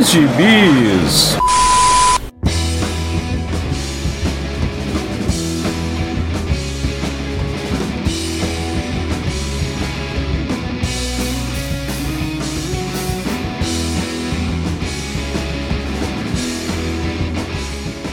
Mais Gibis.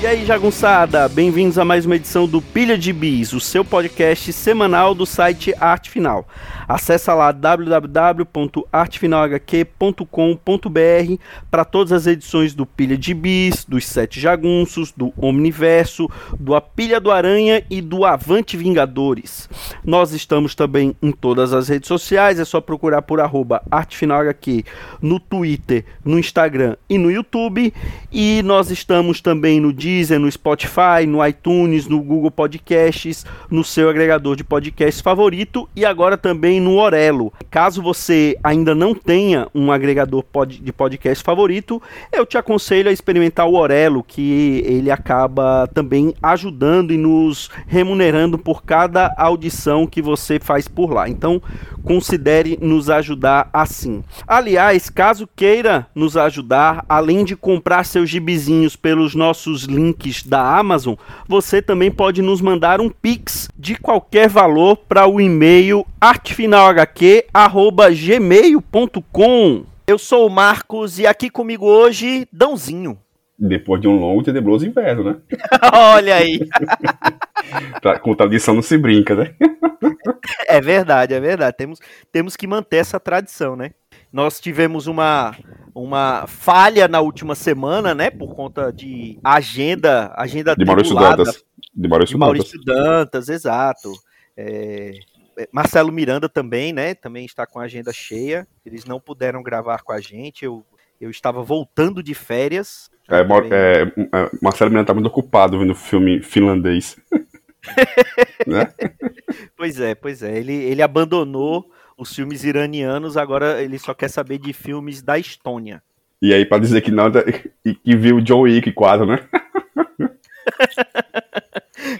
E aí, jagunçada, bem-vindos a mais uma edição do Pilha de Bis, o seu podcast semanal do site Arte Final. Acesse lá www.artefinalhq.com.br para todas as edições do Pilha de Bis, dos Sete Jagunços, do Omniverso, do A Pilha do Aranha e do Avante Vingadores. Nós estamos também em todas as redes sociais, é só procurar por arroba artefinalhq no Twitter, no Instagram e no YouTube. E nós estamos também no Deezer, no Spotify, no iTunes, no Google Podcasts, no seu agregador de podcasts favorito e agora também no Orelo. Caso você ainda não tenha um agregador pod de podcast favorito, eu te aconselho a experimentar o Orelo, que ele acaba também ajudando e nos remunerando por cada audição que você faz por lá. Então, considere nos ajudar assim. Aliás, caso queira nos ajudar, além de comprar seus gibizinhos pelos nossos links da Amazon, você também pode nos mandar um pix de qualquer valor para o e-mail artefinalhq@gmail.com. Eu sou o Marcos e aqui comigo hoje Dãozinho. Depois de um longo e tenebroso inverno, né? Olha aí. Com tradição não se brinca, né? é verdade, é verdade. Temos, temos que manter essa tradição, né? Nós tivemos uma, uma falha na última semana, né? Por conta de agenda, agenda de Maurício Dantas. De Maurício, de Maurício Dantas. Dantas, exato. É, Marcelo Miranda também, né? Também está com a agenda cheia. Eles não puderam gravar com a gente. Eu, eu estava voltando de férias. É, é, é, Marcelo Miranda está muito ocupado vendo filme finlandês. né? Pois é, pois é. Ele, ele abandonou os filmes iranianos, agora ele só quer saber de filmes da Estônia. E aí, para dizer que não, e que viu John Wick 4, né?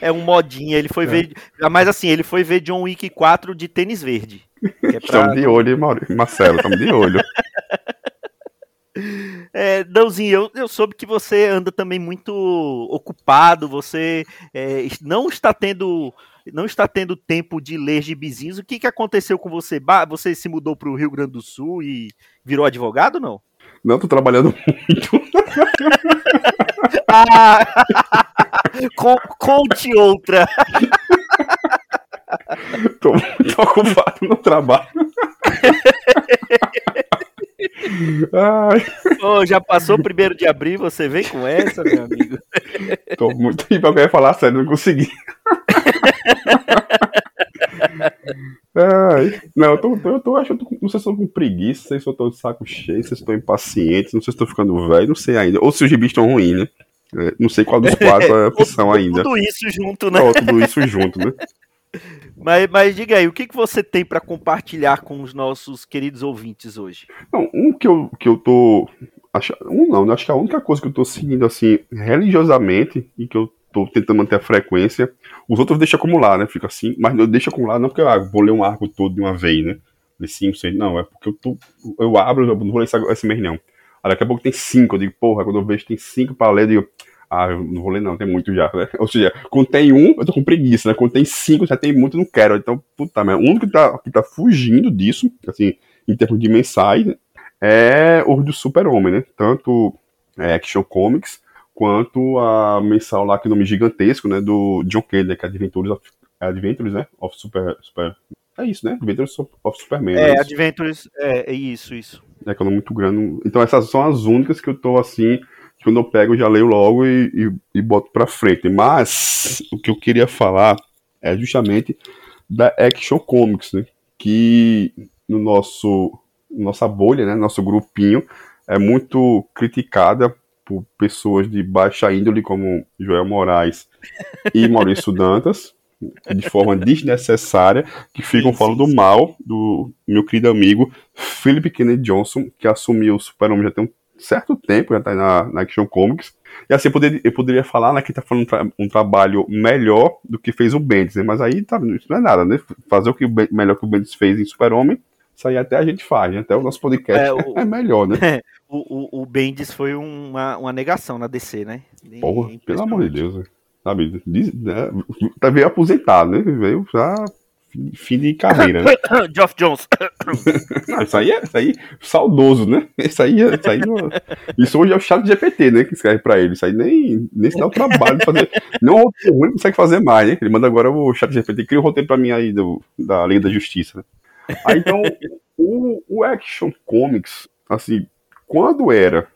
é um modinha, ele foi é. ver. Mas assim, ele foi ver John Wick 4 de tênis verde. É pra... Estamos de olho, Marcelo, estamos de olho. É, Dãozinho, eu, eu soube que você anda também muito ocupado, você é, não está tendo não está tendo tempo de ler gibizinhos. O que, que aconteceu com você? Você se mudou para o Rio Grande do Sul e virou advogado não? Não, tô trabalhando muito. Ah, conte outra. tô muito ocupado no trabalho. Ai. já passou o primeiro de abril, você vem com essa, meu amigo? Tô muito tempo eu ia falar sério, não consegui. Ai, não, eu tô, eu tô, acho, eu tô, não sei se eu tô com preguiça, não sei se eu tô de saco cheio, se eu tô impaciente, não sei se eu tô ficando velho, não sei ainda. Ou se os gibis estão ruins, né? É, não sei qual dos quatro é a opção ainda. Tudo isso junto, né? Não, tudo isso junto, né? Mas, mas diga aí, o que, que você tem para compartilhar com os nossos queridos ouvintes hoje? Não, um que eu, que eu tô. Acho, um não, acho que a única coisa que eu tô seguindo assim, religiosamente, e que eu tô tentando manter a frequência, os outros deixam acumular, né? Fica assim, mas eu deixo acumular não porque eu ah, vou ler um arco todo de uma vez, né? De 5, 6, não, é porque eu tô. Eu abro, eu não vou ler esse, esse mês não. Aí daqui a pouco tem 5, eu digo, porra, quando eu vejo tem 5 para ler, eu digo, ah, eu não vou ler não, tem muito já, né? Ou seja, quando tem um, eu tô com preguiça, né? Quando tem cinco, já tem muito, não quero. Então, puta merda. O único que tá, que tá fugindo disso, assim, em termos de mensais, é o do Super-Homem, né? Tanto é, Action Comics, quanto a mensal lá, que nome gigantesco, né? Do John Kelly, que é Adventures of, Adventures, né? Of Super, Super... É isso, né? Adventures of Superman. É, é Adventures, é, é isso, isso. É que é um nome muito grande. Então essas são as únicas que eu tô, assim quando eu pego, eu já leio logo e, e, e boto pra frente. Mas o que eu queria falar é justamente da Action Comics, né? Que no nosso nossa bolha, né, nosso grupinho, é muito criticada por pessoas de baixa índole como Joel Moraes e Maurício Dantas, de forma desnecessária, que ficam falando mal do meu querido amigo Philip Kennedy Johnson, que assumiu o Super-Homem já tem um certo tempo, já tá na, na Action Comics. E assim, eu poderia, eu poderia falar né, que tá falando um, tra um trabalho melhor do que fez o Bendis, né? Mas aí tá, isso não é nada, né? Fazer o que o melhor que o Bendis fez em Super-Homem, isso aí até a gente faz, né? Até o nosso podcast é, o... é melhor, né? o, o, o Bendis foi uma, uma negação na DC, né? Porra, pelo amor de Deus, sabe? Diz, né? Tá veio aposentado, né? Veio já fim de carreira, né? Geoff Jones. Não, isso aí é isso aí, saudoso, né? Isso aí, isso aí não... Isso hoje é o chat GPT, né? Que escreve pra ele. Isso aí nem, nem se dá o trabalho de fazer. Não o roteiro ruim consegue fazer mais, né? Ele manda agora o chat GPT, cria um roteiro pra mim aí do, da Lei da Justiça. Né? Aí então, o, o Action Comics, assim, quando era,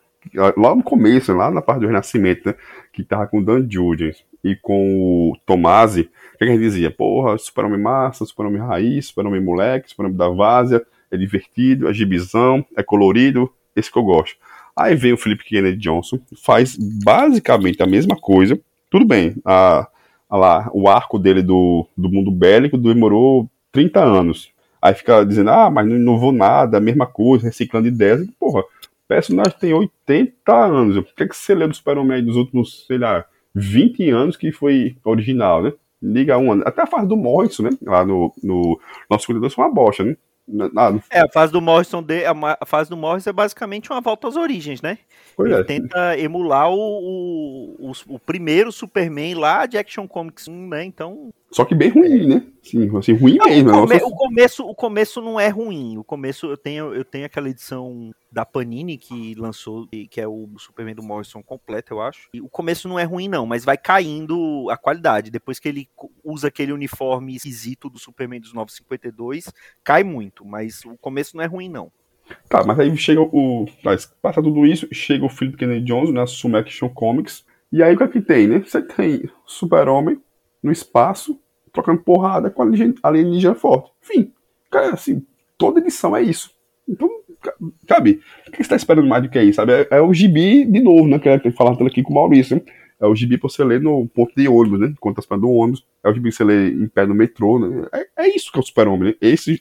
lá no começo, lá na parte do Renascimento, né? Que tava com o Dan Jurgens e com o Tomasi, o que, a gente dizia? Porra, super-homem massa, super-homem raiz, super-homem moleque, super-homem da várzea, é divertido, é gibizão, é colorido, esse que eu gosto. Aí vem o Felipe Kennedy Johnson, faz basicamente a mesma coisa, tudo bem, a, a lá, o arco dele do, do mundo bélico demorou 30 anos. Aí fica dizendo, ah, mas não inovou nada, a mesma coisa, reciclando ideias. Porra, o personagem tem 80 anos. O que, é que você leu do Super-Homem aí dos últimos, sei lá, 20 anos que foi original, né? Liga um ano. Até a fase do Morrison, né? Lá no, no Nosso Cuidador foi uma bosta, né? Ah, é, a fase do Morrison de, a fase do Morrison é basicamente uma volta às origens, né? Pois Ele é. tenta emular o, o, o, o, primeiro Superman lá de Action Comics 1, né? Então. Só que bem ruim, né? Sim, assim, ruim não, mesmo. O, come, o, começo, o começo não é ruim. O começo eu tenho, eu tenho aquela edição da Panini que lançou, que é o Superman do Morrison completo, eu acho. E o começo não é ruim, não, mas vai caindo a qualidade. Depois que ele usa aquele uniforme esquisito do Superman dos 952, cai muito. Mas o começo não é ruim, não. Tá, mas aí chega o. Passa tudo isso, chega o Philip Kennedy Jones, né? Assume Action Comics. E aí o que é que tem, né? Você tem Super-Homem no espaço, trocando porrada com a alienígena forte. Enfim, cara, assim, toda edição é isso. Então, sabe, o que você tá esperando mais do que isso, sabe? É, é o gibi de novo, né? Que eu falando aqui com o Maurício. É o gibi pra você ler no ponto de ônibus, né? Quando tá esperando o ônibus. É o gibi que você lê em pé no metrô, né? É, é isso que é o super-homem, né? Esse,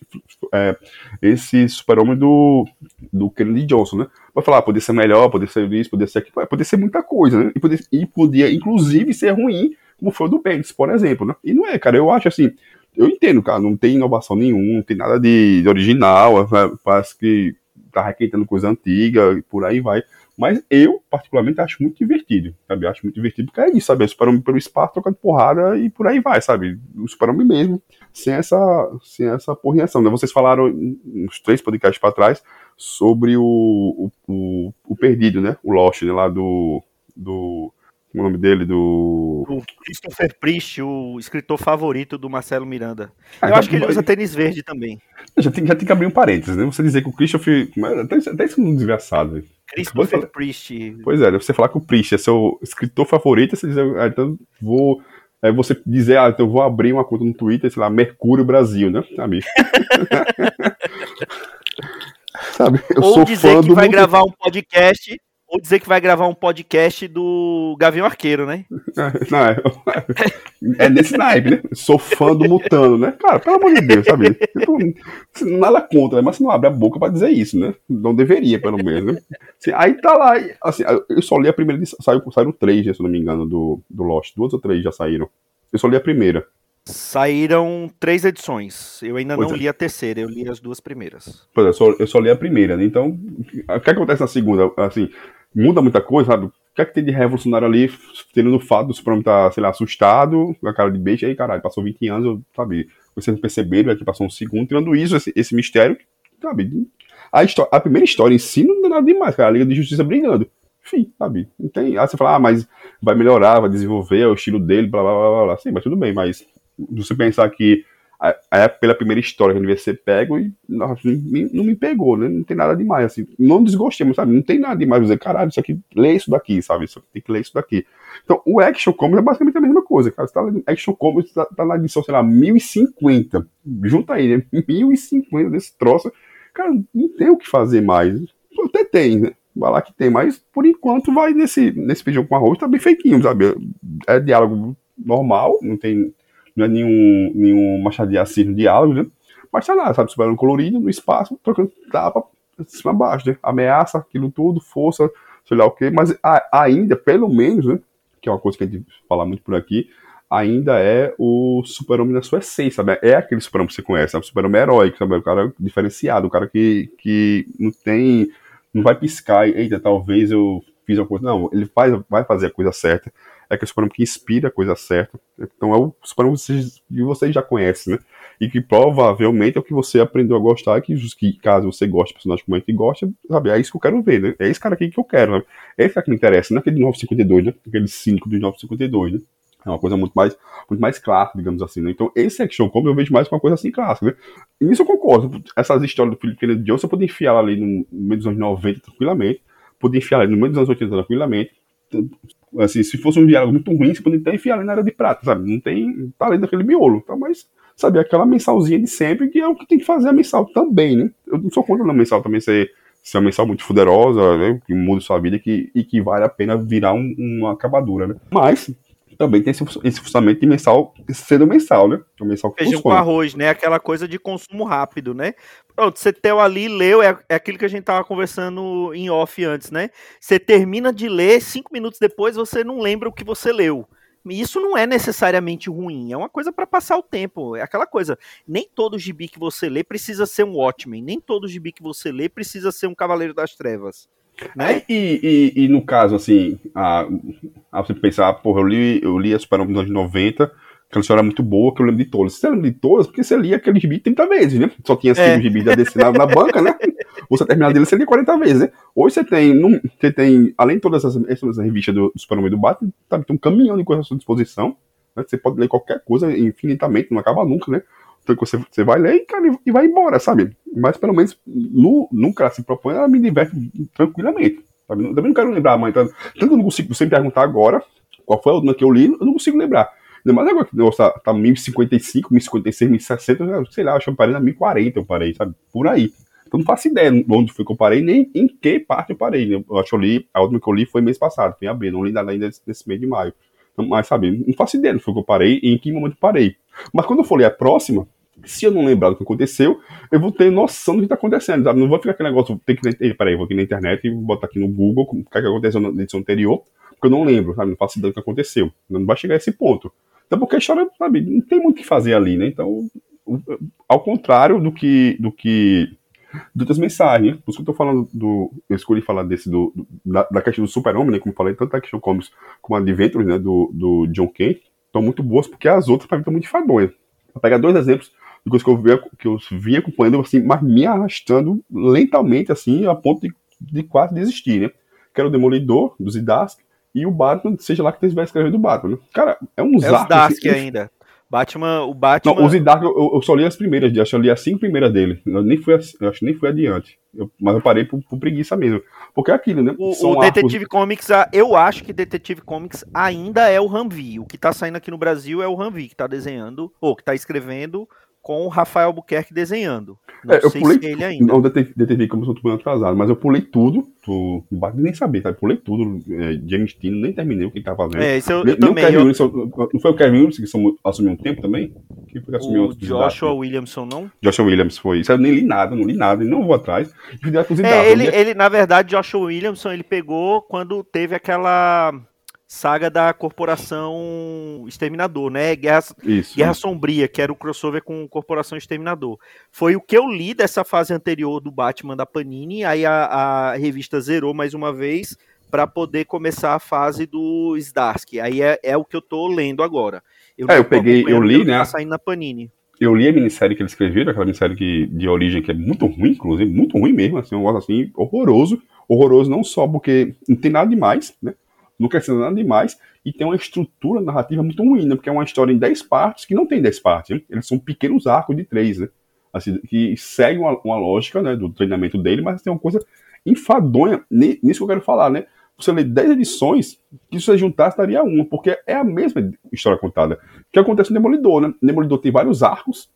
é, esse super-homem do, do Kennedy Johnson, né? Vai falar, ah, ser melhor, podia ser isso, podia ser aquilo, podia ser muita coisa, né? E podia, e podia inclusive, ser ruim, como foi o do Bendis, por exemplo, né? E não é, cara, eu acho assim, eu entendo, cara, não tem inovação nenhuma, não tem nada de, de original, né? parece que tá requentando coisa antiga e por aí vai. Mas eu, particularmente, acho muito divertido, sabe? Acho muito divertido porque é isso, sabe? É super-homem pelo espaço, trocando porrada e por aí vai, sabe? O super-homem mesmo, sem essa, sem essa porriação, né? Vocês falaram uns três podcasts para trás sobre o, o, o, o, Perdido, né? O Lost, né? lá do... do é o nome dele, do. O Christopher Priest, o escritor favorito do Marcelo Miranda. Ah, eu acho que ele usa tênis verde também. Já tem, já tem que abrir um parênteses, né? Você dizer que o Christopher. Até, até isso é um desgraçado, velho. Christopher Priest. Pois é, você falar que o Priest é seu escritor favorito, você dizer, ah, então vou. É você dizer, ah, então eu vou abrir uma conta no Twitter, sei lá, Mercúrio Brasil, né? Sabe? Sabe? Eu Ou sou dizer fã que vai gravar um podcast ou dizer que vai gravar um podcast do Gavião Arqueiro, né? Não, é, é nesse naipe, né? Sou fã do Mutano, né? Cara, pelo amor de Deus, sabe? Nada contra, né? Mas você não abre a boca pra dizer isso, né? Não deveria, pelo menos, né? Assim, aí tá lá, assim, eu só li a primeira edição, saiu, saíram três, se não me engano, do, do Lost. Duas ou três já saíram. Eu só li a primeira. Saíram três edições. Eu ainda pois não é. li a terceira, eu li as duas primeiras. Pois é, eu só, eu só li a primeira, né? Então, o que acontece na segunda? Assim, muda muita coisa, sabe? O que é que tem de revolucionário ali, tendo no fato do Superman estar, tá, sei lá, assustado, com a cara de beijo, aí, caralho, passou 20 anos, eu, sabe? Vocês perceberam, que passou um segundo, tirando isso, esse, esse mistério, sabe? A, história, a primeira história em si não dá nada demais, cara, a Liga de Justiça brigando. Enfim, sabe? Não tem. Aí você fala, ah, mas vai melhorar, vai desenvolver o estilo dele, blá blá blá blá. Sim, mas tudo bem, mas você pensar que é pela primeira história que devia ser pego e não, não me pegou, né? Não tem nada demais, assim. Não desgostei, mas sabe? Não tem nada demais. Dizer, caralho, isso aqui, lê isso daqui, sabe? Isso tem que ler isso daqui. Então, o Action Comics é basicamente a mesma coisa, cara. Você tá lendo Action Comics, tá, tá na edição, sei lá, 1050. Junta aí, né? 1050 desse troço. Cara, não tem o que fazer mais. Até tem, né? Vai lá que tem, mas por enquanto vai nesse, nesse feijão com arroz, tá bem feitinho, sabe? É diálogo normal, não tem não é nenhum, nenhum Machado de Assis no diálogo, né? Mas tá lá, sabe, super colorido, no espaço, trocando tapa de cima a baixo, né? Ameaça, aquilo tudo, força, sei lá o quê, mas a, ainda, pelo menos, né? Que é uma coisa que a gente fala muito por aqui, ainda é o super-homem na sua essência, sabe? É aquele super-homem que você conhece, é o super-homem heróico, sabe? O cara diferenciado, o cara que, que não tem não vai piscar, eita, talvez eu fiz uma coisa. Não, ele faz, vai fazer a coisa certa. É que é o Super que inspira a coisa certa. Então é o Super que vocês, já conhecem, né? E que provavelmente é o que você aprendeu a gostar, que, que caso você goste de personagem como a gente gosta, sabe, é isso que eu quero ver, né? É esse cara aqui que eu quero, né? É esse cara que me interessa, não é aquele 952, né? Aquele 5 dos 952, né? É uma coisa muito mais, muito mais clássica, digamos assim, né? Então, esse Action Combo eu vejo mais como uma coisa assim clássica, né? E nisso eu concordo. Essas histórias do Philip Kennedy Jones, você pode enfiar ali no meio dos anos 90 tranquilamente, podia enfiar ali no meio dos anos 80 tranquilamente. Assim, se fosse um diálogo muito ruim, você poderia até enfiar ali na área de prata, sabe? Não tem talento daquele miolo. Então, mas, sabe, aquela mensalzinha de sempre, que é o que tem que fazer a mensal também, né? Eu não sou contra a mensal também ser, ser uma mensal muito fuderosa, né? Que muda sua vida que, e que vale a pena virar um, uma acabadura, né? Mas, também tem esse, esse funcionamento de mensal sendo mensal, né? O mensal que Feijão com arroz, né? Aquela coisa de consumo rápido, né? Pronto, você teu ali, leu, é, é aquilo que a gente tava conversando em off antes, né? Você termina de ler, cinco minutos depois você não lembra o que você leu. Isso não é necessariamente ruim, é uma coisa para passar o tempo. É aquela coisa. Nem todo gibi que você lê precisa ser um Watchmen, nem todo gibi que você lê precisa ser um Cavaleiro das Trevas. Né? É, e, e, e, no caso, assim, a, a você pensar, porra, eu li, eu li a Super-Homem dos anos 90, aquela história muito boa que eu lembro de todas. Você lembra de todas? Porque você lia aquele gibi 30 vezes, né? Só tinha assistido é. gibi da DC na, na, banca, né? Você terminar dele, você lia 40 vezes, né? Hoje você tem, num, você tem além de todas essas, essas revistas do, do Super-Homem do Batman, tá, tem um caminhão de coisas à sua disposição. Né? Você pode ler qualquer coisa infinitamente, não acaba nunca, né? Então você, você vai ler e, cara, e vai embora, sabe? Mas pelo menos no, ela se propõe, ela me diverte tranquilamente. Sabe? Também não quero lembrar, mãe. Tanto que eu não consigo, me perguntar agora qual foi a última que eu li, eu não consigo lembrar. Mas agora que o tá, tá 1055, 1056, 1060, sei lá, acho que eu parei na 1040, eu parei, sabe? Por aí. Então não faço ideia onde foi que eu parei, nem em que parte eu parei. Né? Eu acho que eu li, a última que eu li foi mês passado, foi em abril, não li nada ainda nesse mês de maio. Mas, sabe, não faço ideia foi que eu parei e em que momento parei. Mas quando eu for ler a próxima, se eu não lembrar do que aconteceu, eu vou ter noção do que está acontecendo, sabe? Não vou ficar aquele negócio, tem que, peraí, vou aqui na internet e botar aqui no Google o que, é que aconteceu na edição anterior, porque eu não lembro, sabe? Não faço ideia do que aconteceu. Não vai chegar a esse ponto. Então, porque a história, sabe, não tem muito o que fazer ali, né? Então, ao contrário do que, do que de outras mensagens. Por isso que eu tô falando do. Eu escolhi falar desse do, da, da questão do Super-Homem, né? Como falei, tanto da questão Comics como a Adventures, né? Do, do John Kent. Estão muito boas, porque as outras, para mim, estão muito enfadonhas. Vou pegar dois exemplos de coisas que eu, vi, que eu vim acompanhando, assim, mas me arrastando lentamente, assim, a ponto de, de quase desistir, né? Que era o Demolidor, do Zidask, e o Batman, seja lá que você vai escrever do Batman. Né? Cara, é um é Zark. Assim, ainda. Batman, o Batman. Não, o Zidark eu, eu, só li as primeiras, acho que eu li as cinco primeiras dele. Eu nem fui, eu acho que nem fui adiante. Eu, mas eu parei por, por, preguiça mesmo. Porque é aquilo, né? O, o Detetive Comics, eu acho que Detetive Comics ainda é o Ramvi. O que tá saindo aqui no Brasil é o Ramvi, que tá desenhando, ou que tá escrevendo com o Rafael Albuquerque desenhando. Não é, eu pulei se ele ainda. Não detetive como eu tô atrasado, mas eu pulei tudo. Tô, não nem saber, tá? Eu pulei tudo. É, James Tino, nem terminei o que ele tava fazendo. É, isso eu, nem, eu também. Eu... Williamson, não foi o Kevin Williamson que assumiu um tempo também? Que foi assumiu o Joshua Williamson, não? Joshua Williams foi. Isso eu nem li nada, não li nada, não vou atrás. É, ele, ele, na verdade, Joshua Williamson, ele pegou quando teve aquela saga da Corporação Exterminador, né? Guerra, Isso, Guerra Sombria, que era o crossover com Corporação Exterminador. Foi o que eu li dessa fase anterior do Batman da Panini, aí a, a revista zerou mais uma vez para poder começar a fase do Zdarsky. Aí é, é, o que eu tô lendo agora. Eu é, eu peguei, eu li, né? Tá saindo na Panini. Eu li a minissérie que eles escreveram, aquela minissérie que, de origem que é muito ruim, inclusive, muito ruim mesmo, assim, um negócio assim, horroroso. Horroroso não só porque não tem nada demais, né? Não crescendo nada demais, e tem uma estrutura narrativa muito ruim, né? Porque é uma história em 10 partes que não tem 10 partes, né? eles são pequenos arcos de 3, né? Assim, que seguem uma, uma, lógica né, do treinamento dele, mas tem uma coisa enfadonha nisso que eu quero falar, né? Você lê 10 edições, que se você juntar, estaria uma, porque é a mesma história contada. O que acontece no Demolidor, né? O Demolidor tem vários arcos,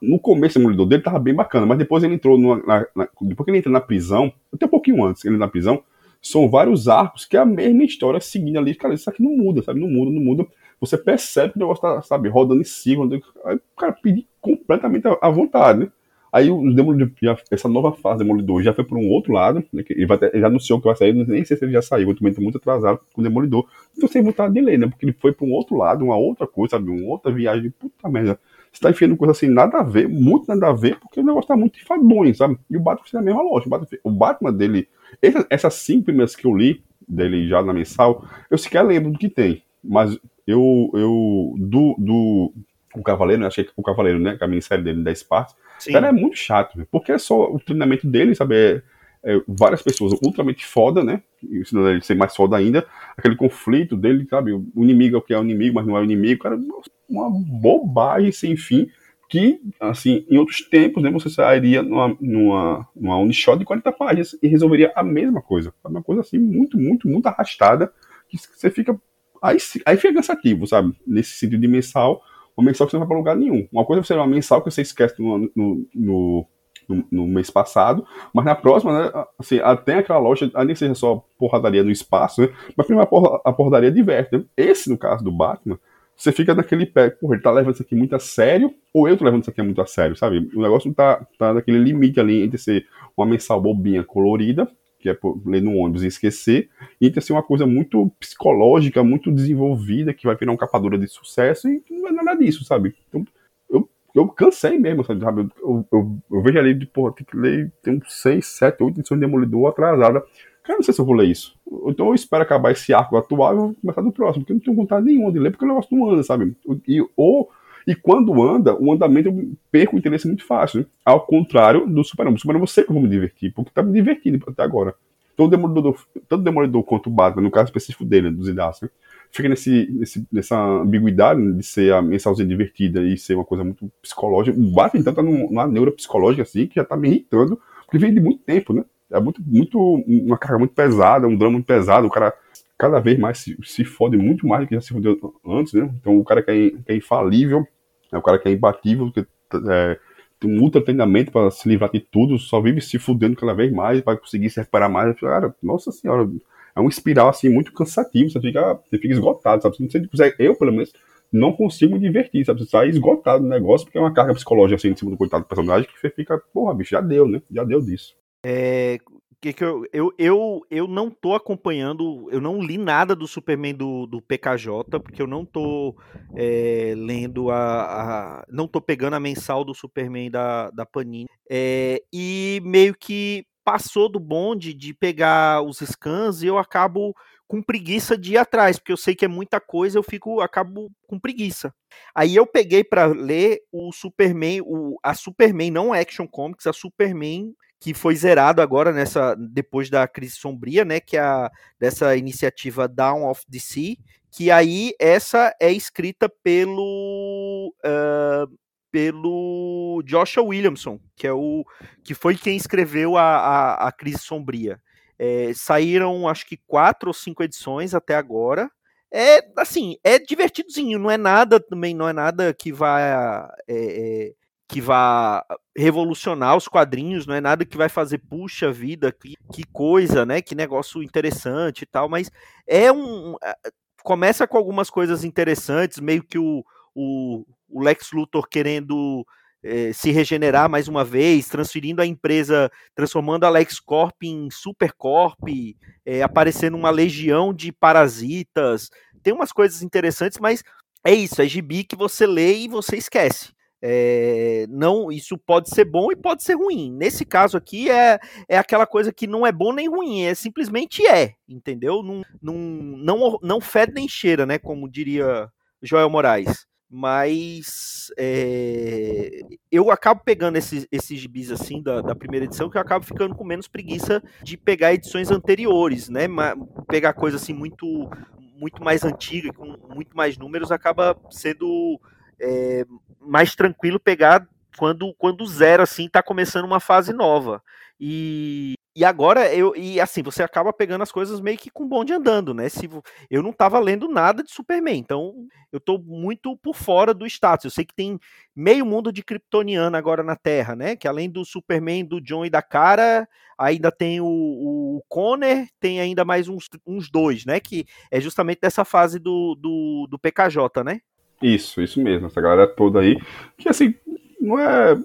no começo do Demolidor dele tava bem bacana, mas depois ele entrou numa, na, na, depois que ele entra na prisão, até um pouquinho antes, ele na prisão, são vários arcos que é a mesma história seguindo ali. Cara, isso aqui não muda, sabe? Não muda, não muda. Você percebe que o negócio tá, sabe, rodando em cima. Aí o cara pedir completamente à vontade, né? Aí o Demolidor, essa nova fase do Demolidor já foi por um outro lado, né, ele, vai, ele já anunciou que vai sair, nem sei se ele já saiu, eu também tô muito atrasado com o Demolidor. Então sem vontade de ler, né? Porque ele foi para um outro lado, uma outra coisa, sabe? Uma outra viagem, puta merda. Você tá enfiando coisa assim, nada a ver, muito nada a ver, porque o negócio tá muito enfadonho, sabe? E o Batman fez a mesma loja. O Batman, o Batman dele, essas, essas cinco primeiras que eu li, dele já na mensal, eu sequer lembro do que tem. Mas eu, eu do, do o Cavaleiro, achei que o Cavaleiro, né, que a minissérie dele, 10 partes, cara, é muito chato, porque é só o treinamento dele, sabe, é, é, várias pessoas ultramente foda, né, ensinando ele a ser mais foda ainda, aquele conflito dele, sabe, o inimigo é o que é o inimigo, mas não é o inimigo, cara, uma bobagem sem fim, que, assim, em outros tempos, né, você sairia numa, numa, numa one-shot de 40 páginas e resolveria a mesma coisa, uma coisa assim, muito, muito, muito arrastada, que você fica, aí, aí fica cansativo, sabe, nesse sentido de mensal, uma mensal que você não vai para lugar nenhum. Uma coisa é você uma mensal que você esquece no, no, no, no, no mês passado, mas na próxima, né, assim, até aquela loja, que seja só porradaria no espaço, né, mas primeiro a, a porradaria diverte. Né? Esse, no caso do Batman, você fica naquele pé, porra, ele tá levando isso aqui muito a sério, ou eu tô levando isso aqui muito a sério, sabe? O negócio tá, tá naquele limite ali entre ser uma mensal bobinha colorida, que é ler no ônibus e esquecer, e ter assim, uma coisa muito psicológica, muito desenvolvida, que vai virar um capadura de sucesso, e não é nada disso, sabe? Então, eu, cansei mesmo, sabe? Eu, eu, eu vejo ali, de, porra, tem que ler, tem uns 6, 7, 8 edições de Demolidor atrasada. Cara, não sei se eu vou ler isso. Então eu espero acabar esse arco atual e vou começar do próximo, porque eu não tenho vontade nenhuma de ler, porque o negócio não anda, sabe? E, ou e quando anda, o andamento eu perco o interesse muito fácil. Né? Ao contrário do Superman. O Superman eu sei que eu vou me divertir, porque tá me divertindo até agora. Então o Demolidor, tanto o Demolidor quanto o Batman, no caso específico dele, dos Idaço, né? Fica nesse, nesse, nessa ambiguidade né, de ser a mensalzinha divertida e ser uma coisa muito psicológica. O Batman, então, tá numa neura psicológica assim, que já tá me irritando, porque vem de muito tempo, né? É muito, muito, uma carga muito pesada, um drama muito pesado, o cara cada vez mais se, se fode muito mais do que já se fodeu antes, né? Então o cara que é, que é infalível, é o cara que é imbatível, que é, tem um ultra treinamento para se livrar de tudo, só vive se fudendo cada vez mais para conseguir se recuperar mais. Cara, nossa senhora, é um espiral assim muito cansativo, você fica, você fica esgotado, sabe? Você eu, pelo menos, não consigo me divertir, sabe? Você sai esgotado no negócio, porque é uma carga psicológica assim em cima do coitado do personagem que você fica, porra, bicho, já deu, né? Já deu disso. É, que, que eu, eu, eu, eu não tô acompanhando, eu não li nada do Superman do, do PKJ, porque eu não tô é, lendo a, a, não tô pegando a mensal do Superman da, da Panini, é, e meio que passou do bonde de pegar os scans e eu acabo com preguiça de ir atrás, porque eu sei que é muita coisa, eu fico acabo com preguiça. Aí eu peguei para ler o Superman, o, a Superman, não Action Comics, a Superman que foi zerado agora nessa depois da crise sombria, né, que é a dessa iniciativa Down of the Sea, que aí essa é escrita pelo pelo Joshua Williamson, que é o que foi quem escreveu a, a, a crise sombria. É, saíram acho que quatro ou cinco edições até agora. É assim, é divertidozinho, não é nada também, não é nada que vai é, é que vá revolucionar os quadrinhos, não é nada que vai fazer puxa vida, que, que coisa, né? Que negócio interessante e tal, mas é um começa com algumas coisas interessantes, meio que o, o, o Lex Luthor querendo é, se regenerar mais uma vez, transferindo a empresa, transformando a LexCorp em Supercorp, é, aparecendo uma legião de parasitas. Tem umas coisas interessantes, mas é isso, é gibi que você lê e você esquece. É, não, isso pode ser bom e pode ser ruim. Nesse caso aqui é, é aquela coisa que não é bom nem ruim, é simplesmente é, entendeu? Não, não, não, não fede nem cheira, né? Como diria Joel Moraes. Mas é, eu acabo pegando esses, esses gibis assim da, da, primeira edição que eu acabo ficando com menos preguiça de pegar edições anteriores, né? Pegar coisa assim muito muito mais antiga, com muito mais números, acaba sendo é, mais tranquilo pegar quando quando zero assim tá começando uma fase nova. E, e agora eu e assim, você acaba pegando as coisas meio que com bonde andando, né? Se eu não tava lendo nada de Superman, então eu tô muito por fora do status. Eu sei que tem meio mundo de kryptoniano agora na Terra, né? Que além do Superman, do John e da Cara, ainda tem o, o Conner, tem ainda mais uns, uns dois, né? Que é justamente dessa fase do, do, do PKJ, né? Isso, isso mesmo, essa galera toda aí, que assim, não é.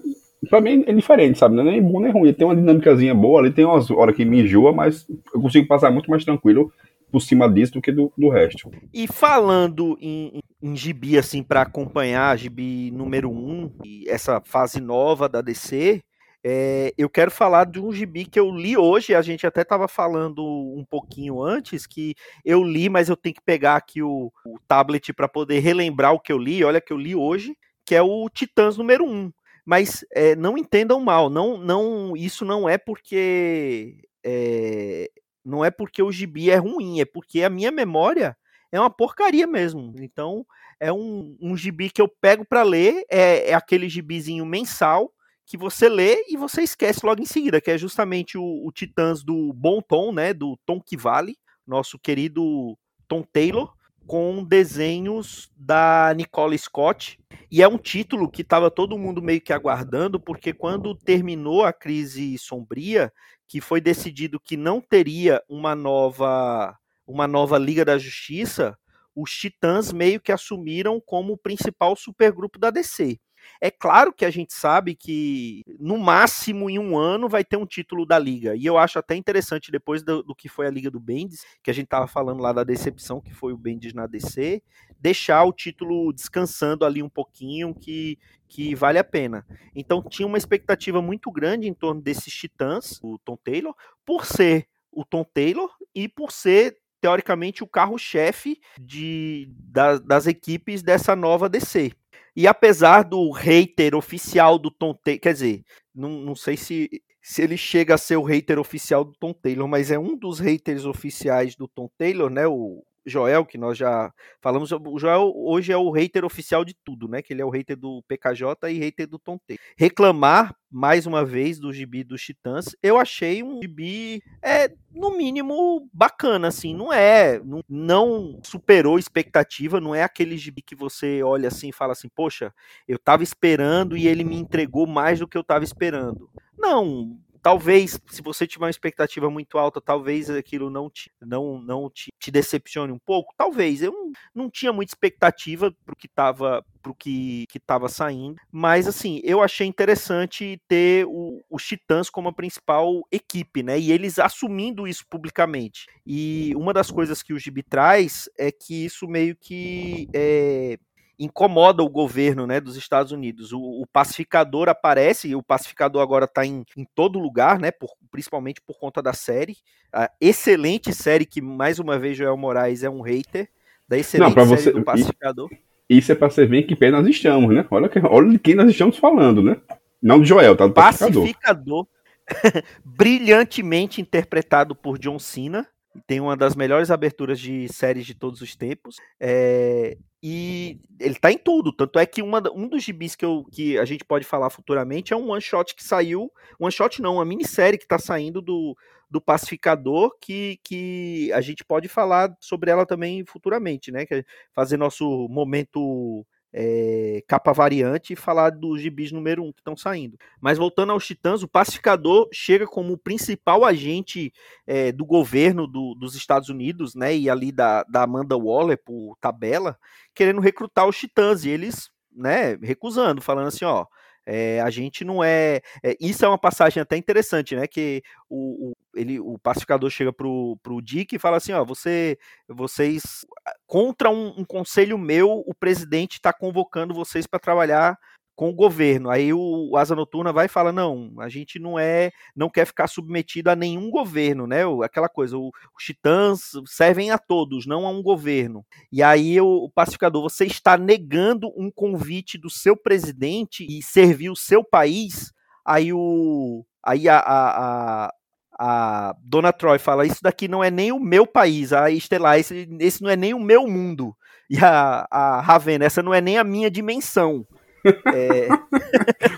Pra mim é diferente, sabe? Não é nem bom nem ruim. Tem uma dinâmicazinha boa ali, tem umas horas que me enjoa, mas eu consigo passar muito mais tranquilo por cima disso do que do, do resto. E falando em, um gibi assim para acompanhar, gibi número 1, um, essa fase nova da DC, é, eu quero falar de um gibi que eu li hoje, a gente até estava falando um pouquinho antes, que eu li, mas eu tenho que pegar aqui o, o tablet para poder relembrar o que eu li, olha que eu li hoje, que é o Titãs número 1. Mas é, não entendam mal, não, não, isso não é porque é, não é porque o gibi é ruim, é porque a minha memória é uma porcaria mesmo. Então, é um, um gibi que eu pego para ler, é, é, aquele gibizinho mensal que você lê e você esquece logo em seguida, que é justamente o, o Titãs do Bom Tom, né, do Tom que vale, nosso querido Tom Taylor, com desenhos da Nicole Scott. E é um título que estava todo mundo meio que aguardando, porque quando terminou a crise sombria, que foi decidido que não teria uma nova uma nova Liga da Justiça, os Titãs meio que assumiram como o principal supergrupo da DC. É claro que a gente sabe que no máximo em um ano vai ter um título da liga. E eu acho até interessante, depois do, do que foi a Liga do Bendis, que a gente tava falando lá da decepção que foi o Bendis na DC, deixar o título descansando ali um pouquinho, que, que vale a pena. Então tinha uma expectativa muito grande em torno desses titãs, o Tom Taylor, por ser o Tom Taylor e por ser teoricamente o carro-chefe de, das, das equipes dessa nova DC. E apesar do hater oficial do Tom Taylor, quer dizer, não, não sei se, se ele chega a ser o hater oficial do Tom Taylor, mas é um dos haters oficiais do Tom Taylor, né? O, Joel, que nós já falamos, o Joel hoje é o hater oficial de tudo, né? Que ele é o hater do PKJ e hater do Tom T. Reclamar mais uma vez do gibi dos Titãs, eu achei um gibi é no mínimo bacana assim, não é, não, não superou expectativa, não é aquele gibi que você olha assim e fala assim, poxa, eu tava esperando e ele me entregou mais do que eu tava esperando. Não, talvez, se você tiver uma expectativa muito alta, talvez aquilo não te, não, não te, te decepcione um pouco. Talvez. Eu não, tinha muita expectativa pro que estava pro que, que tava saindo. Mas assim, eu achei interessante ter o, os Titãs como a principal equipe, né? E eles assumindo isso publicamente. E uma das coisas que o Gibi traz é que isso meio que é, incomoda o governo né, dos Estados Unidos. O, o pacificador aparece, e o pacificador agora está em, em todo lugar, né, por, principalmente por conta da série. A excelente série que, mais uma vez, Joel Moraes é um hater da excelente Não, série você... do pacificador. Isso é para você ver em que pé nós estamos, né? Olha, que, olha de quem nós estamos falando, né? Não do Joel, tá? Do pacificador. Pacificador, brilhantemente interpretado por John Cena tem uma das melhores aberturas de séries de todos os tempos. É, e ele tá em tudo. Tanto é que uma, um dos gibis que, eu, que a gente pode falar futuramente é um one shot que saiu. One shot não, uma minissérie que tá saindo do, do Pacificador, que, que a gente pode falar sobre ela também futuramente, né? Que é fazer nosso momento é, capa variante e falar dos gibis número 1 um que estão saindo. Mas voltando aos Titãs, o Pacificador chega como o principal agente é, do governo do, dos Estados Unidos, né? E ali da, da Amanda Waller por tabela, querendo recrutar os Titãs, e eles, né, recusando, falando assim, ó. É, a gente não é, é, Isso é uma passagem até interessante, né? Que o, o, ele, o pacificador chega pro, pro Dick e fala assim: ó, você, vocês. Contra um, um conselho meu, o presidente está convocando vocês para trabalhar com o governo. Aí o, o, Asa Noturna vai e fala: não, a gente não é, não quer ficar submetido a nenhum governo, né? Aquela coisa, o, os titãs servem a todos, não a um governo. E aí o, o pacificador, você está negando um convite do seu presidente e servir o seu país. Aí o, aí a, a, a a Dona Troy fala: Isso daqui não é nem o meu país, a Estelar, esse, esse não é nem o meu mundo. E a, a Ravena, essa não é nem a minha dimensão. É...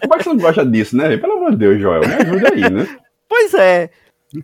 Como é que você não gosta disso, né? Pelo amor de Deus, Joel, me ajuda aí, né? Pois é.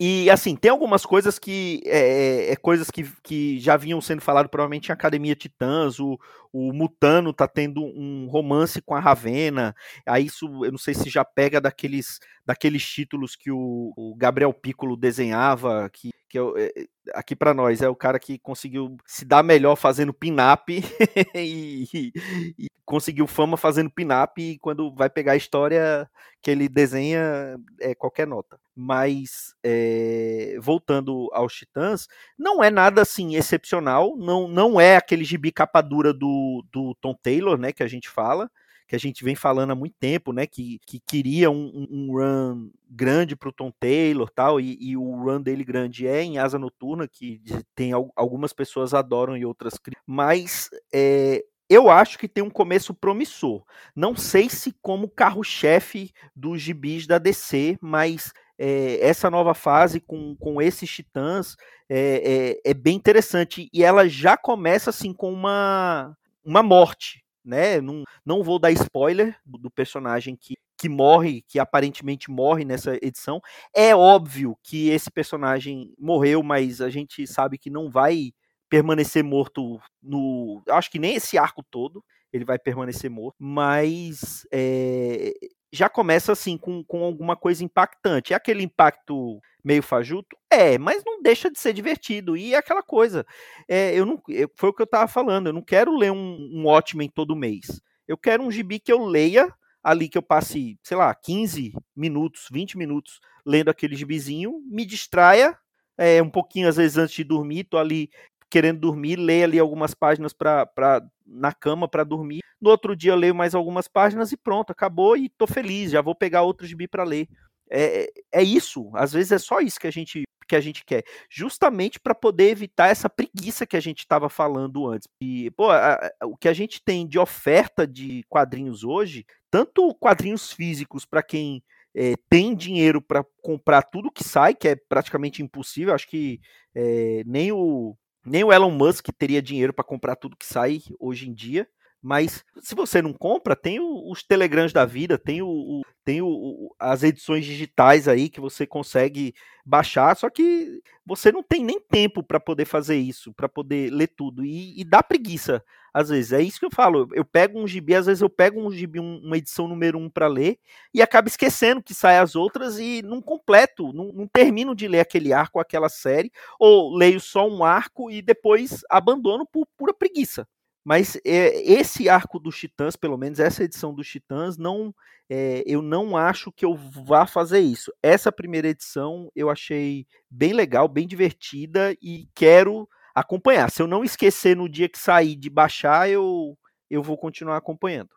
E assim, tem algumas coisas que é, é, é coisas que, que já vinham sendo falado provavelmente em Academia Titãs, o, o Mutano tá tendo um romance com a Ravena, aí isso eu não sei se já pega daqueles, daqueles títulos que o, o Gabriel Piccolo desenhava, que, que é, aqui para nós é o cara que conseguiu se dar melhor fazendo pin-up e, e, e, conseguiu fama fazendo pin-up e quando vai pegar a história que ele desenha é qualquer nota. Mas é, voltando aos Titãs, não é nada assim excepcional, não, não é aquele gibi capa dura do, do Tom Taylor, né, que a gente fala que a gente vem falando há muito tempo, né? Que, que queria um, um run grande para o Tom Taylor tal, e, e, o run dele grande é em Asa Noturna, que tem algumas pessoas adoram e outras mas é, eu acho que tem um começo promissor. Não sei se como carro-chefe dos gibis da DC, mas é, essa nova fase com, com esses titãs é, é, é, bem interessante. E ela já começa assim com uma, uma morte né? Não, não vou dar spoiler do, do personagem que, que morre, que aparentemente morre nessa edição. É óbvio que esse personagem morreu, mas a gente sabe que não vai permanecer morto no. Acho que nem esse arco todo ele vai permanecer morto, mas é, já começa assim com, com alguma coisa impactante. É aquele impacto meio fajuto? É, mas não deixa de ser divertido. E é aquela coisa. É, eu não, foi o que eu estava falando. Eu não quero ler um, um Watchmen todo mês. Eu quero um gibi que eu leia ali que eu passe, sei lá, 15 minutos, 20 minutos lendo aquele gibizinho, me distraia é, um pouquinho, às vezes, antes de dormir, tô ali querendo dormir, leio ali algumas páginas pra, pra, na cama para dormir. No outro dia eu leio mais algumas páginas e pronto, acabou e tô feliz, já vou pegar outro gibi para ler. É, é isso, às vezes é só isso que a gente que a gente quer, justamente para poder evitar essa preguiça que a gente estava falando antes. E, pô, a, a, o que a gente tem de oferta de quadrinhos hoje, tanto quadrinhos físicos para quem é, tem dinheiro para comprar tudo que sai, que é praticamente impossível, acho que é, nem o nem o Elon Musk teria dinheiro para comprar tudo que sai hoje em dia. Mas se você não compra, tem os telegrams da vida, tem, o tem o, as edições digitais aí que você consegue baixar, só que você não tem nem tempo para poder fazer isso, para poder ler tudo. E, e, dá preguiça, às vezes. É isso que eu falo. Eu pego um gibi, às vezes eu pego um gibi, um, uma edição número um para ler, e acabo esquecendo que sai as outras e não completo, não, não termino de ler aquele arco, aquela série, ou leio só um arco e depois abandono por pura preguiça. Mas é, esse arco dos Titãs, pelo menos essa edição dos Titãs, não, é, eu não acho que eu vá fazer isso. Essa primeira edição eu achei bem legal, bem divertida e quero acompanhar. Se eu não esquecer no dia que sair de baixar, eu, eu vou continuar acompanhando.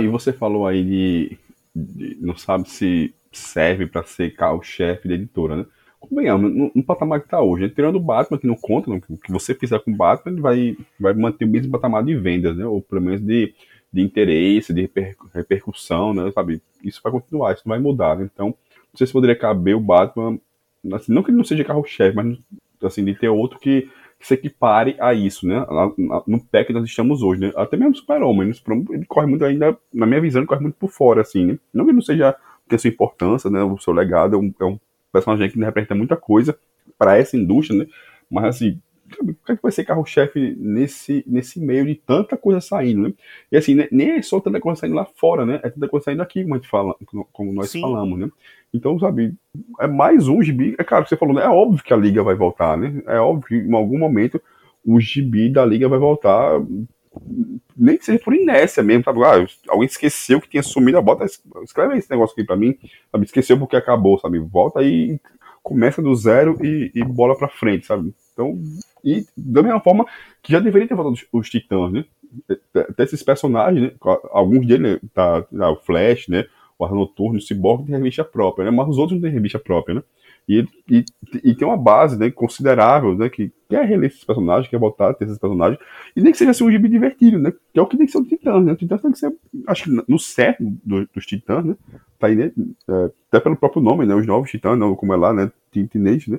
E você falou aí de, de não sabe se serve para ser carro-chefe da editora, né? Convenhamos, no, no patamar que está hoje, né? tirando o Batman, que não conta, o que você fizer com o Batman, ele vai, vai manter o mesmo patamar de vendas, né? Ou pelo menos de, de interesse, de reper, repercussão, né? Sabe? Isso vai continuar, isso não vai mudar, né? Então, não sei se poderia caber o Batman, assim, não que ele não seja carro-chefe, mas assim, de ter outro que, que se equipare a isso, né? No pé que nós estamos hoje, né? Até mesmo Super-Homem, né? ele corre muito ainda, na minha visão, ele corre muito por fora, assim, né? Não que ele não seja, ter sua importância, né? O seu legado é um, é um personagem que representa muita coisa para essa indústria, né? Mas assim, o que, é que vai ser carro-chefe nesse, nesse meio de tanta coisa saindo, né? E assim, né, nem é só tanta coisa saindo lá fora, né? É tanta coisa saindo aqui, como, a gente fala, como nós Sim. falamos, né? Então, sabe, é mais um gibi. É claro que você falou, né? É óbvio que a liga vai voltar, né? É óbvio que em algum momento o gibi da liga vai voltar. Nem que seja por inércia mesmo, sabe? Ah, alguém esqueceu que tinha sumido a bota. Escreve esse negócio aqui pra mim, sabe? Esqueceu porque acabou, sabe? Volta e começa do zero e, e bola pra frente, sabe? Então, e da mesma forma que já deveria ter voltado os, titãs, né? Até esses personagens, né? Alguns deles, tá, tá, o Flash, né? O Ar Noturno, o Cyborg tem revista própria, né? Mas os outros não têm revista própria, né? E, e, e tem uma base né, considerável, né? Que quer reler esses personagens, quer voltar ter esses personagens, e nem que seja assim, um gibi divertido, né? Que é o que tem que ser o Titãs, né? O Titãs tem que ser, acho que no certo do, dos Titãs, né? Tá aí, né? É, até pelo próprio nome, né? Os novos Titãs, não, como é lá, né? Teenage, né?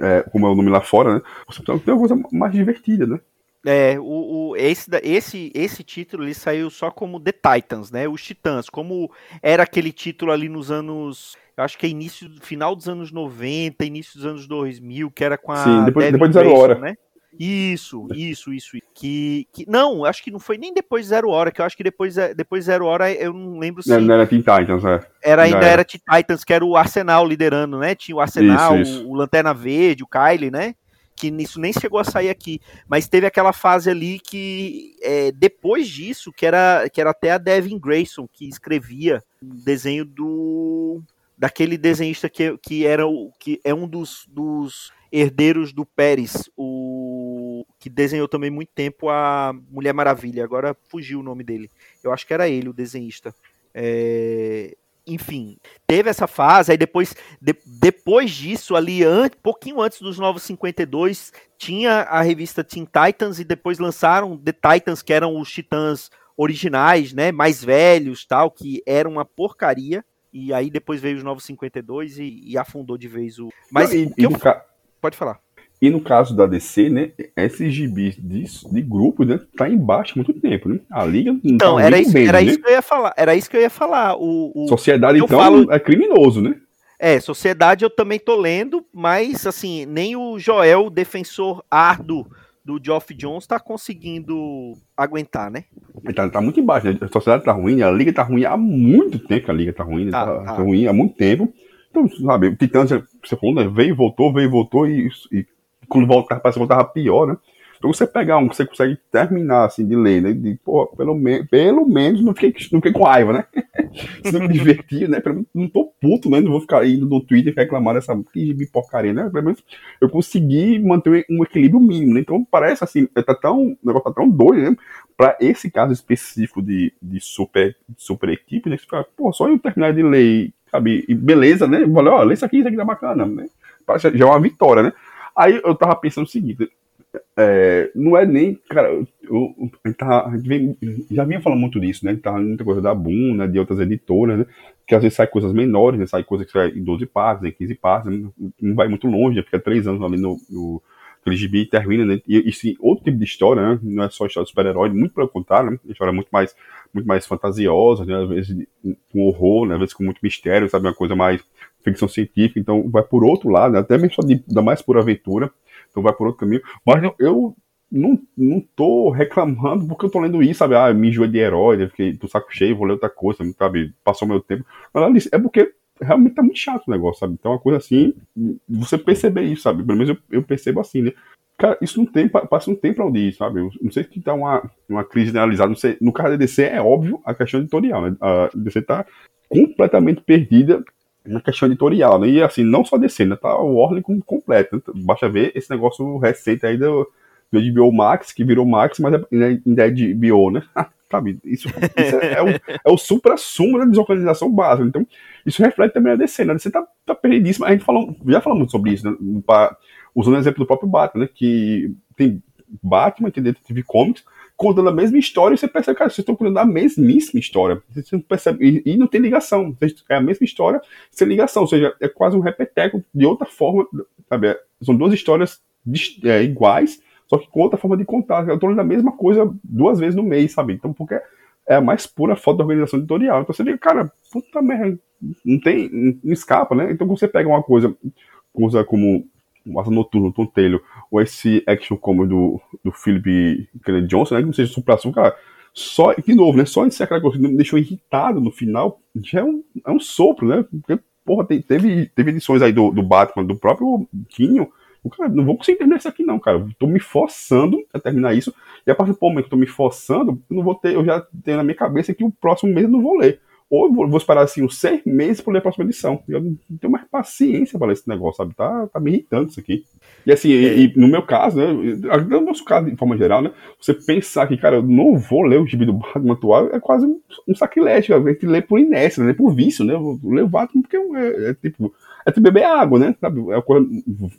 É, como é o nome lá fora, né? Tem uma coisa mais divertida, né? É, o, o, esse, esse, esse título ele saiu só como The Titans, né? Os Titãs, como era aquele título ali nos anos. Eu acho que é início, final dos anos 90, início dos anos 2000, que era com a. Sim, depois, depois de Zero Hora. Né? Isso, isso, isso. Que, que não, acho que não foi nem depois de Zero Hora, que eu acho que depois, depois de Zero Hora eu não lembro se. Não, não era Teen Titans, é. Era, ainda era, era Teen Titans, que era o Arsenal liderando, né? Tinha o Arsenal, isso, isso. O, o Lanterna Verde, o Kylie, né? Que isso nem chegou a sair aqui, mas teve aquela fase ali que é, depois disso, que era, que era até a Devin Grayson que escrevia o desenho do daquele desenhista que, que era o que é um dos, dos herdeiros do Pérez, o que desenhou também muito tempo a Mulher Maravilha. Agora fugiu o nome dele. Eu acho que era ele o desenhista. É, enfim, teve essa fase, aí depois, de, depois disso, ali, an, pouquinho antes dos Novos 52, tinha a revista Teen Titans e depois lançaram The Titans, que eram os titãs originais, né, mais velhos, tal, que era uma porcaria, e aí depois veio os Novos 52 e, e afundou de vez o... Mas, Não, e, e eu... ca... Pode falar. E no caso da DC, né, esses gibis de, de grupo, né, tá embaixo há muito tempo, né? A liga não Então, tá era, isso, bem, era né? isso que eu ia falar. Era isso que eu ia falar. O, o Sociedade, então, falo... é criminoso, né? É, Sociedade eu também tô lendo, mas assim, nem o Joel, defensor árduo do Geoff Jones, tá conseguindo aguentar, né? Tá, tá muito embaixo, né? A Sociedade tá ruim, a liga tá ruim há muito tempo a liga tá ruim, né? tá, tá, tá ruim há muito tempo. Então, sabe, o Titãs, você falou, né? Veio, voltou, veio, voltou e, e quando voltava, parece que voltava pior, né? Então você pegar um que você consegue terminar assim de ler, né? De, pelo, me pelo menos não fiquei, não fiquei com raiva, né? Se não me divertir, né? Pelo menos não tô puto, né? Não vou ficar indo no Twitter reclamar dessa de porcaria, né? Pelo menos eu consegui manter um equilíbrio mínimo, né? Então parece assim, tá tão, o negócio tá tão doido, né? Pra esse caso específico de, de super, super equipe, né? Você fala, pô, só eu terminar de ler, sabe? E beleza, né? Valeu, ó, lê isso aqui, isso aqui tá bacana, né? Já é uma vitória, né? Aí eu tava pensando o seguinte, é, não é nem, cara, eu, eu, a gente, vem, já vinha falando muito disso, né? Tava muita coisa da Boom, né? De outras editoras, né? Que às vezes sai coisas menores, né? Sai coisas que sai em 12 partes, em 15 partes, né? não vai muito longe, fica três anos ali no, no e termina, né? E, sim, outro tipo de história, né? Não é só história de super-herói, muito pelo contrário, né? História muito mais, muito mais fantasiosa, né? Às vezes com horror, né? Às vezes com muito mistério, sabe? Uma coisa mais ficção científica, então vai por outro lado, né? até mesmo só da mais por aventura, então vai por outro caminho. Mas eu, eu não, não tô reclamando porque eu tô lendo isso, sabe? Ah, me enjoei de herói, né? fiquei do saco cheio, vou ler outra coisa, sabe? Passou meu tempo. Mas é porque realmente tá muito chato o negócio, sabe? Então é uma coisa assim, você perceber isso, sabe? Pelo menos eu, eu percebo assim, né? Cara, isso não tem, passa um tempo pra onde sabe? Eu não sei se tá uma, uma crise generalizada, não sei. No caso da DC é óbvio a questão editorial, né? A DC tá completamente perdida na questão editorial, né? E assim, não só DC, né? Tá o Warner completo. Né? Basta ver esse negócio recente aí do, do HBO Max, que virou Max, mas é, ainda é de HBO, né? Sabe? Isso, isso é, é, o, é o supra-sumo da desorganização básica. Então, isso reflete também a DC, né? A tá, tá perdidíssima. A gente falou, já muito sobre isso, né? Pra, usando o exemplo do próprio Batman, né? Que tem Batman, tem Detective Comics, contando a mesma história, e você percebe, cara, vocês estão contando a mesmíssima história. Você não percebe, e, e, não tem ligação. É a mesma história sem ligação, ou seja, é quase um repeteco de outra forma, sabe? São duas histórias é, iguais, só que com outra forma de contar. Eu tô lendo a mesma coisa duas vezes no mês, sabe? Então, porque é a mais pura foto da organização editorial. Então você vê, cara, puta merda, não tem, não escapa, né? Então você pega uma coisa, coisa como o Asa Noturno, Tom Taylor, ou esse action como do, do Philip Kennedy Johnson, né, que não seja supração, cara, só, de novo, né, só em ser aquela coisa que me deixou irritado no final, já é um, é um sopro, né, porque, porra, teve, teve edições aí do, do Batman, do próprio Quinho, o cara, não vou conseguir terminar isso aqui não, cara, tô me forçando a terminar isso, e a partir do momento que tô me forçando, eu não vou ter, eu já tenho na minha cabeça que o próximo mês eu não vou ler ou vou esperar assim uns seis meses para ler a próxima edição. Eu não tenho mais paciência para ler esse negócio, sabe? Tá, tá me irritando isso aqui. E assim, é. e, e, no meu caso, né? No nosso caso, de forma geral, né? Você pensar que, cara, eu não vou ler o gibi do Batman atual é quase um, um sacrilégio. A gente lê por inércia, né? por vício, né? Eu leio o Batman porque é, é, tipo. É tipo beber água, né? Sabe? É coisa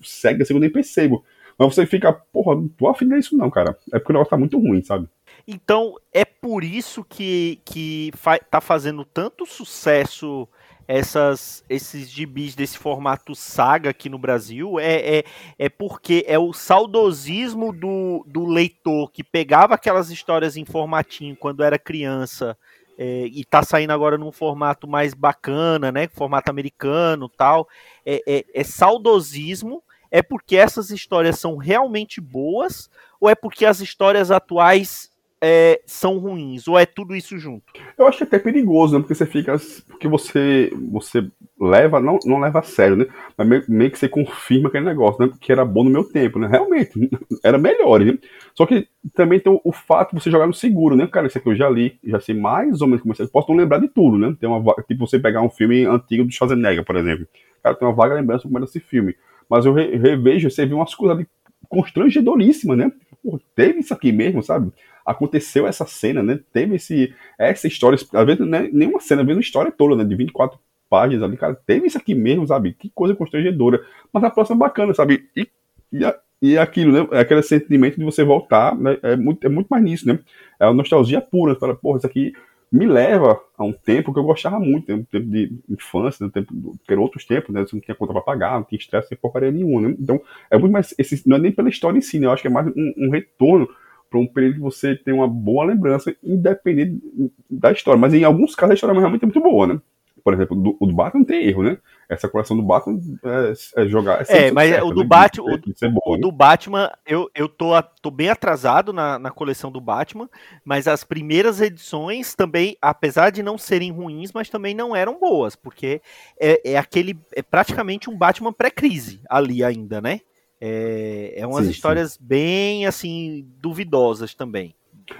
cega assim, eu nem percebo. Mas você fica, porra, não tô afim disso não, cara. É porque o negócio tá muito ruim, sabe? Então é por isso que, que fa tá fazendo tanto sucesso essas, esses gibis desse formato saga aqui no Brasil é, é, é porque é o saudosismo do, do leitor que pegava aquelas histórias em formatinho quando era criança é, e tá saindo agora num formato mais bacana, né? Formato americano tal. É, é, é saudosismo é porque essas histórias são realmente boas ou é porque as histórias atuais é, são ruins? Ou é tudo isso junto? Eu acho até perigoso, né? Porque você fica. Porque você, você leva, não, não leva a sério, né? Mas meio, meio que você confirma aquele negócio, né? Que era bom no meu tempo, né? Realmente, era melhor, né? Só que também tem o, o, fato de você jogar no seguro, né? Cara, isso aqui eu já li, já sei mais ou menos como é. Posso não lembrar de tudo, né? Tem uma tipo você pegar um filme antigo do Schwarzenegger, por exemplo. Cara, tem uma vaga lembrança como era esse filme. Mas eu re, revejo, você vê umas coisas ali constrangedoríssimas, né? Pô, teve isso aqui mesmo, sabe? Aconteceu essa cena, né? Teve esse, essa história, às vezes né, nenhuma cena, vendo história toda, né? De 24 páginas ali, cara, teve isso aqui mesmo, sabe? Que coisa constrangedora. Mas a próxima é bacana, sabe? E, e, e aquilo, né? É aquele sentimento de você voltar, né? É muito, é muito mais nisso, né? É a nostalgia pura. Você fala, porra, isso aqui me leva a um tempo que eu gostava muito, né? um tempo de infância, um tempo, ter outros tempos, né? Você não tinha conta para pagar, não tinha estresse, sem porcaria nenhuma, né? Então, é muito mais, esse, não é nem pela história em si, né? Eu acho que é mais um, um retorno para um período que você tem uma boa lembrança, independente da história. Mas em alguns casos a história realmente é muito boa, né? Por exemplo, do, o do Batman tem erro, né? Essa coleção do Batman é, é jogar. É, é mas certo, o do né? Batman, o, o né? do Batman, eu, eu tô, tô bem atrasado na, na coleção do Batman, mas as primeiras edições também, apesar de não serem ruins, mas também não eram boas, porque é, é aquele. É praticamente um Batman pré-crise ali ainda, né? É, é umas sim, histórias sim. bem, assim, duvidosas também.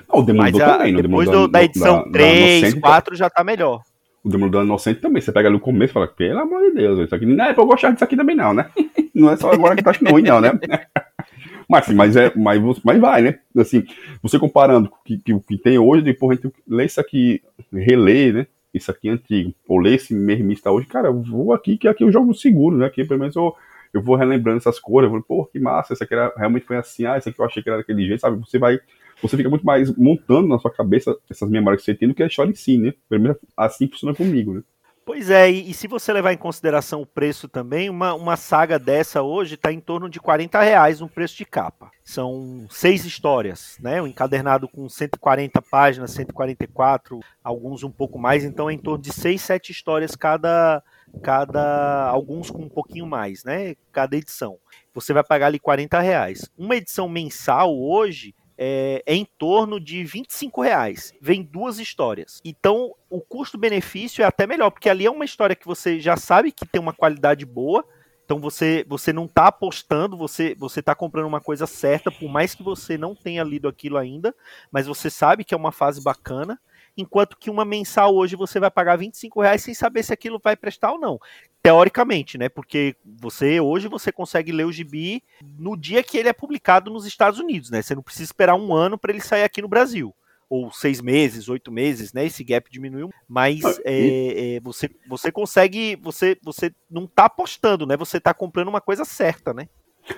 o Demolidor Mas a, também. Depois do, da edição da, 3, da 4 já tá melhor. O Demolidor Inocente também. Você pega ali no começo e fala, pelo amor de Deus, isso aqui não é pra eu gostar disso aqui também não, né? Não é só agora que tá achando ruim não, né? Mas, mas, é, mas, mas vai, né? Assim, você comparando com o que, que, que, tem hoje, depois a gente lê isso aqui, relê, né? Isso aqui é antigo, ou lê esse mermista hoje, cara, eu vou aqui, que aqui eu jogo seguro, né? Aqui pelo menos eu eu vou relembrando essas cores, eu vou, pô, que massa, essa aqui era, realmente foi assim, ah, essa aqui eu achei que era daquele jeito, sabe? Você vai, você fica muito mais montando na sua cabeça essas memórias que você tem do que a história em si, né? Pelo menos assim funciona comigo, né? Pois é, e, e, se você levar em consideração o preço também, uma, uma saga dessa hoje está em torno de 40 reais no preço de capa. São seis histórias, né? Um encadernado com 140 páginas, 144, alguns um pouco mais, então é em torno de seis, sete histórias cada, cada alguns com um pouquinho mais, né? Cada edição. Você vai pagar ali 40 reais. Uma edição mensal hoje é, é, em torno de 25 reais. Vem duas histórias. Então, o custo-benefício é até melhor, porque ali é uma história que você já sabe que tem uma qualidade boa. Então você, você não está apostando, você você está comprando uma coisa certa, por mais que você não tenha lido aquilo ainda, mas você sabe que é uma fase bacana enquanto que uma mensal hoje você vai pagar 25 reais sem saber se aquilo vai prestar ou não. Teoricamente, né? Porque você hoje você consegue ler o gibi no dia que ele é publicado nos Estados Unidos, né? Você não precisa esperar um ano para ele sair aqui no Brasil ou seis meses, oito meses, né? Esse gap diminuiu, mas ah, é, é, você, você consegue, você, você não tá apostando, né? Você tá comprando uma coisa certa, né?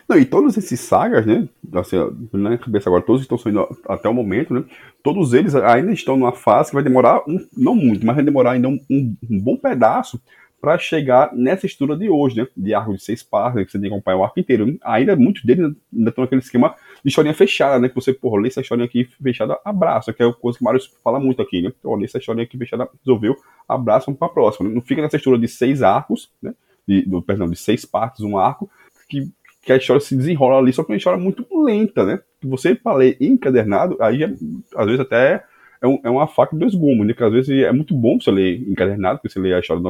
Não, e todos esses sagas, né? Assim, na minha cabeça agora, todos estão saindo até o momento, né? Todos eles ainda estão numa fase que vai demorar, um, não muito, mas vai demorar ainda um, um, um bom pedaço para chegar nessa estrutura de hoje, né? De arco de seis partes, que você tem que acompanhar o arco inteiro. Ainda muitos deles ainda estão naquele esquema de historinha fechada, né? Que você, porra, lê essa historinha aqui fechada, abraça, que é a coisa que o Mário fala muito aqui, né? Então, lê essa historinha aqui fechada, resolveu, abraça, vamos pra próxima. Né? Não fica nessa estrutura de seis arcos, né? De, do, perdão, de seis partes, um arco, que que a história se desenrola ali, só que é uma história muito lenta, né? Você, para ler encadernado, aí é, às vezes até é, um, é, uma faca de dois gumes, né? Porque às vezes é muito bom você ler encadernado, porque você lê a história,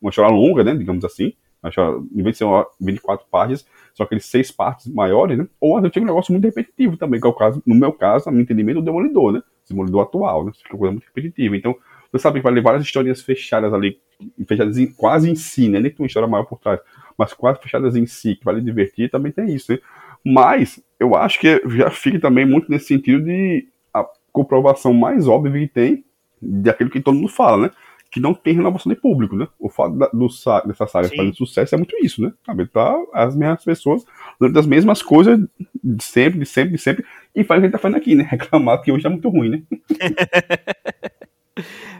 uma história longa, né? Digamos assim. História, em vez de ser uma 24 páginas, são aqueles seis partes maiores, né? Ou às vezes tem um negócio muito repetitivo também, que é o caso, no meu caso, no meu entendimento, o Demolidor, né? Demolidor atual, né? Fica uma coisa muito repetitiva. Então, você sabe que vai ler várias historinhas fechadas ali, fechadas em, quase em si, né? Nem que tem uma história maior por trás mas quase fechadas em si, que vai lhe divertir, também tem isso, né? Mas eu acho que já fica também muito nesse sentido de a comprovação mais óbvia que tem daquilo que todo mundo fala, né? Que não tem renovação de público, né? O fato da, do, dessa saga Sim. fazendo sucesso é muito isso, né? Sabe? Tá as mesmas pessoas falando das mesmas coisas de sempre, de sempre, de sempre, e faz o que a gente tá fazendo aqui, né? Reclamar que hoje tá muito ruim, né?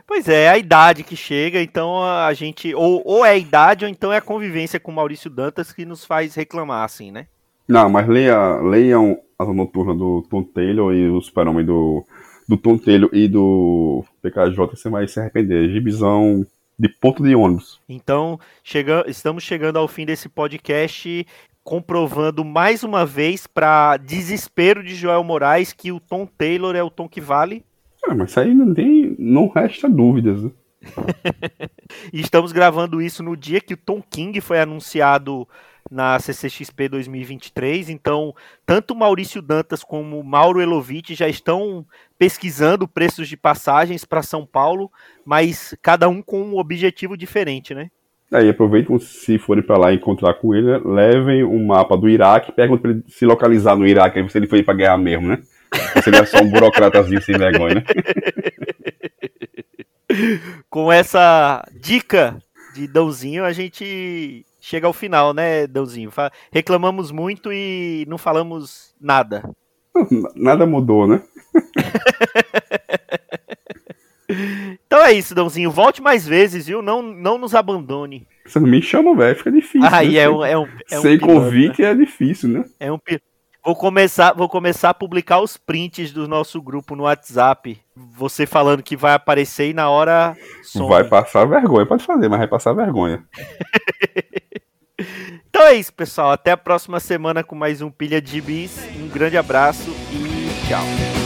Pois é, é a idade que chega, então a gente. Ou, ou é a idade, ou então é a convivência com Maurício Dantas que nos faz reclamar, assim, né? Não, mas leia, leiam a noturna do Tom Taylor e o Super-Homem do, do Tom Taylor e do PKJ, você vai se arrepender. Gibizão de ponto de ônibus. Então, chega, estamos chegando ao fim desse podcast. comprovando mais uma vez, para desespero de Joel Moraes, que o Tom Taylor é o tom que vale. Ah, mas isso aí não tem. não resta dúvidas. Né? e estamos gravando isso no dia que o Tom King foi anunciado na CCXP 2023. Então, tanto Maurício Dantas como Mauro Elovitch já estão pesquisando preços de passagens para São Paulo, mas cada um com um objetivo diferente, né? Aí aproveitem, se forem para lá encontrar com ele, levem um mapa do Iraque, perguntem para ele se localizar no Iraque, se ele foi para guerra mesmo, né? Se ele é só um burocratazinho sem vergonha, né? com essa dica de Dãozinho, a gente chega ao final, né, Dãozinho? Reclamamos muito e não falamos nada. Nada mudou, né? então é isso, Dãozinho. Volte mais vezes, viu? Não, não nos abandone. Você não me chama, velho. Fica difícil. Aí né? é, um, é, um, é um Sem convite né? é difícil, né? É um Vou começar, vou começar a publicar os prints do nosso grupo no WhatsApp. Você falando que vai aparecer e na hora. Some. Vai passar vergonha, pode fazer, mas vai passar vergonha. então é isso, pessoal. Até a próxima semana com mais um Pilha de Bis. Um grande abraço e tchau.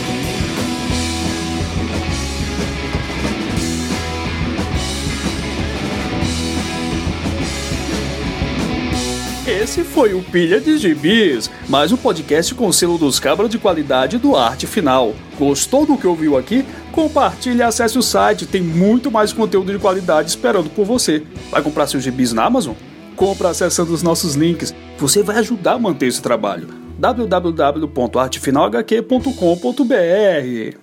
Esse foi o Pilha de Gibis, mais um podcast com selo dos cabras de qualidade do Arte Final. Gostou do que ouviu aqui? Compartilhe e acesse o site, tem muito mais conteúdo de qualidade esperando por você. Vai comprar seus gibis na Amazon? Compra acessando os nossos links. Você vai ajudar a manter esse trabalho. www.artefinalhq.com.br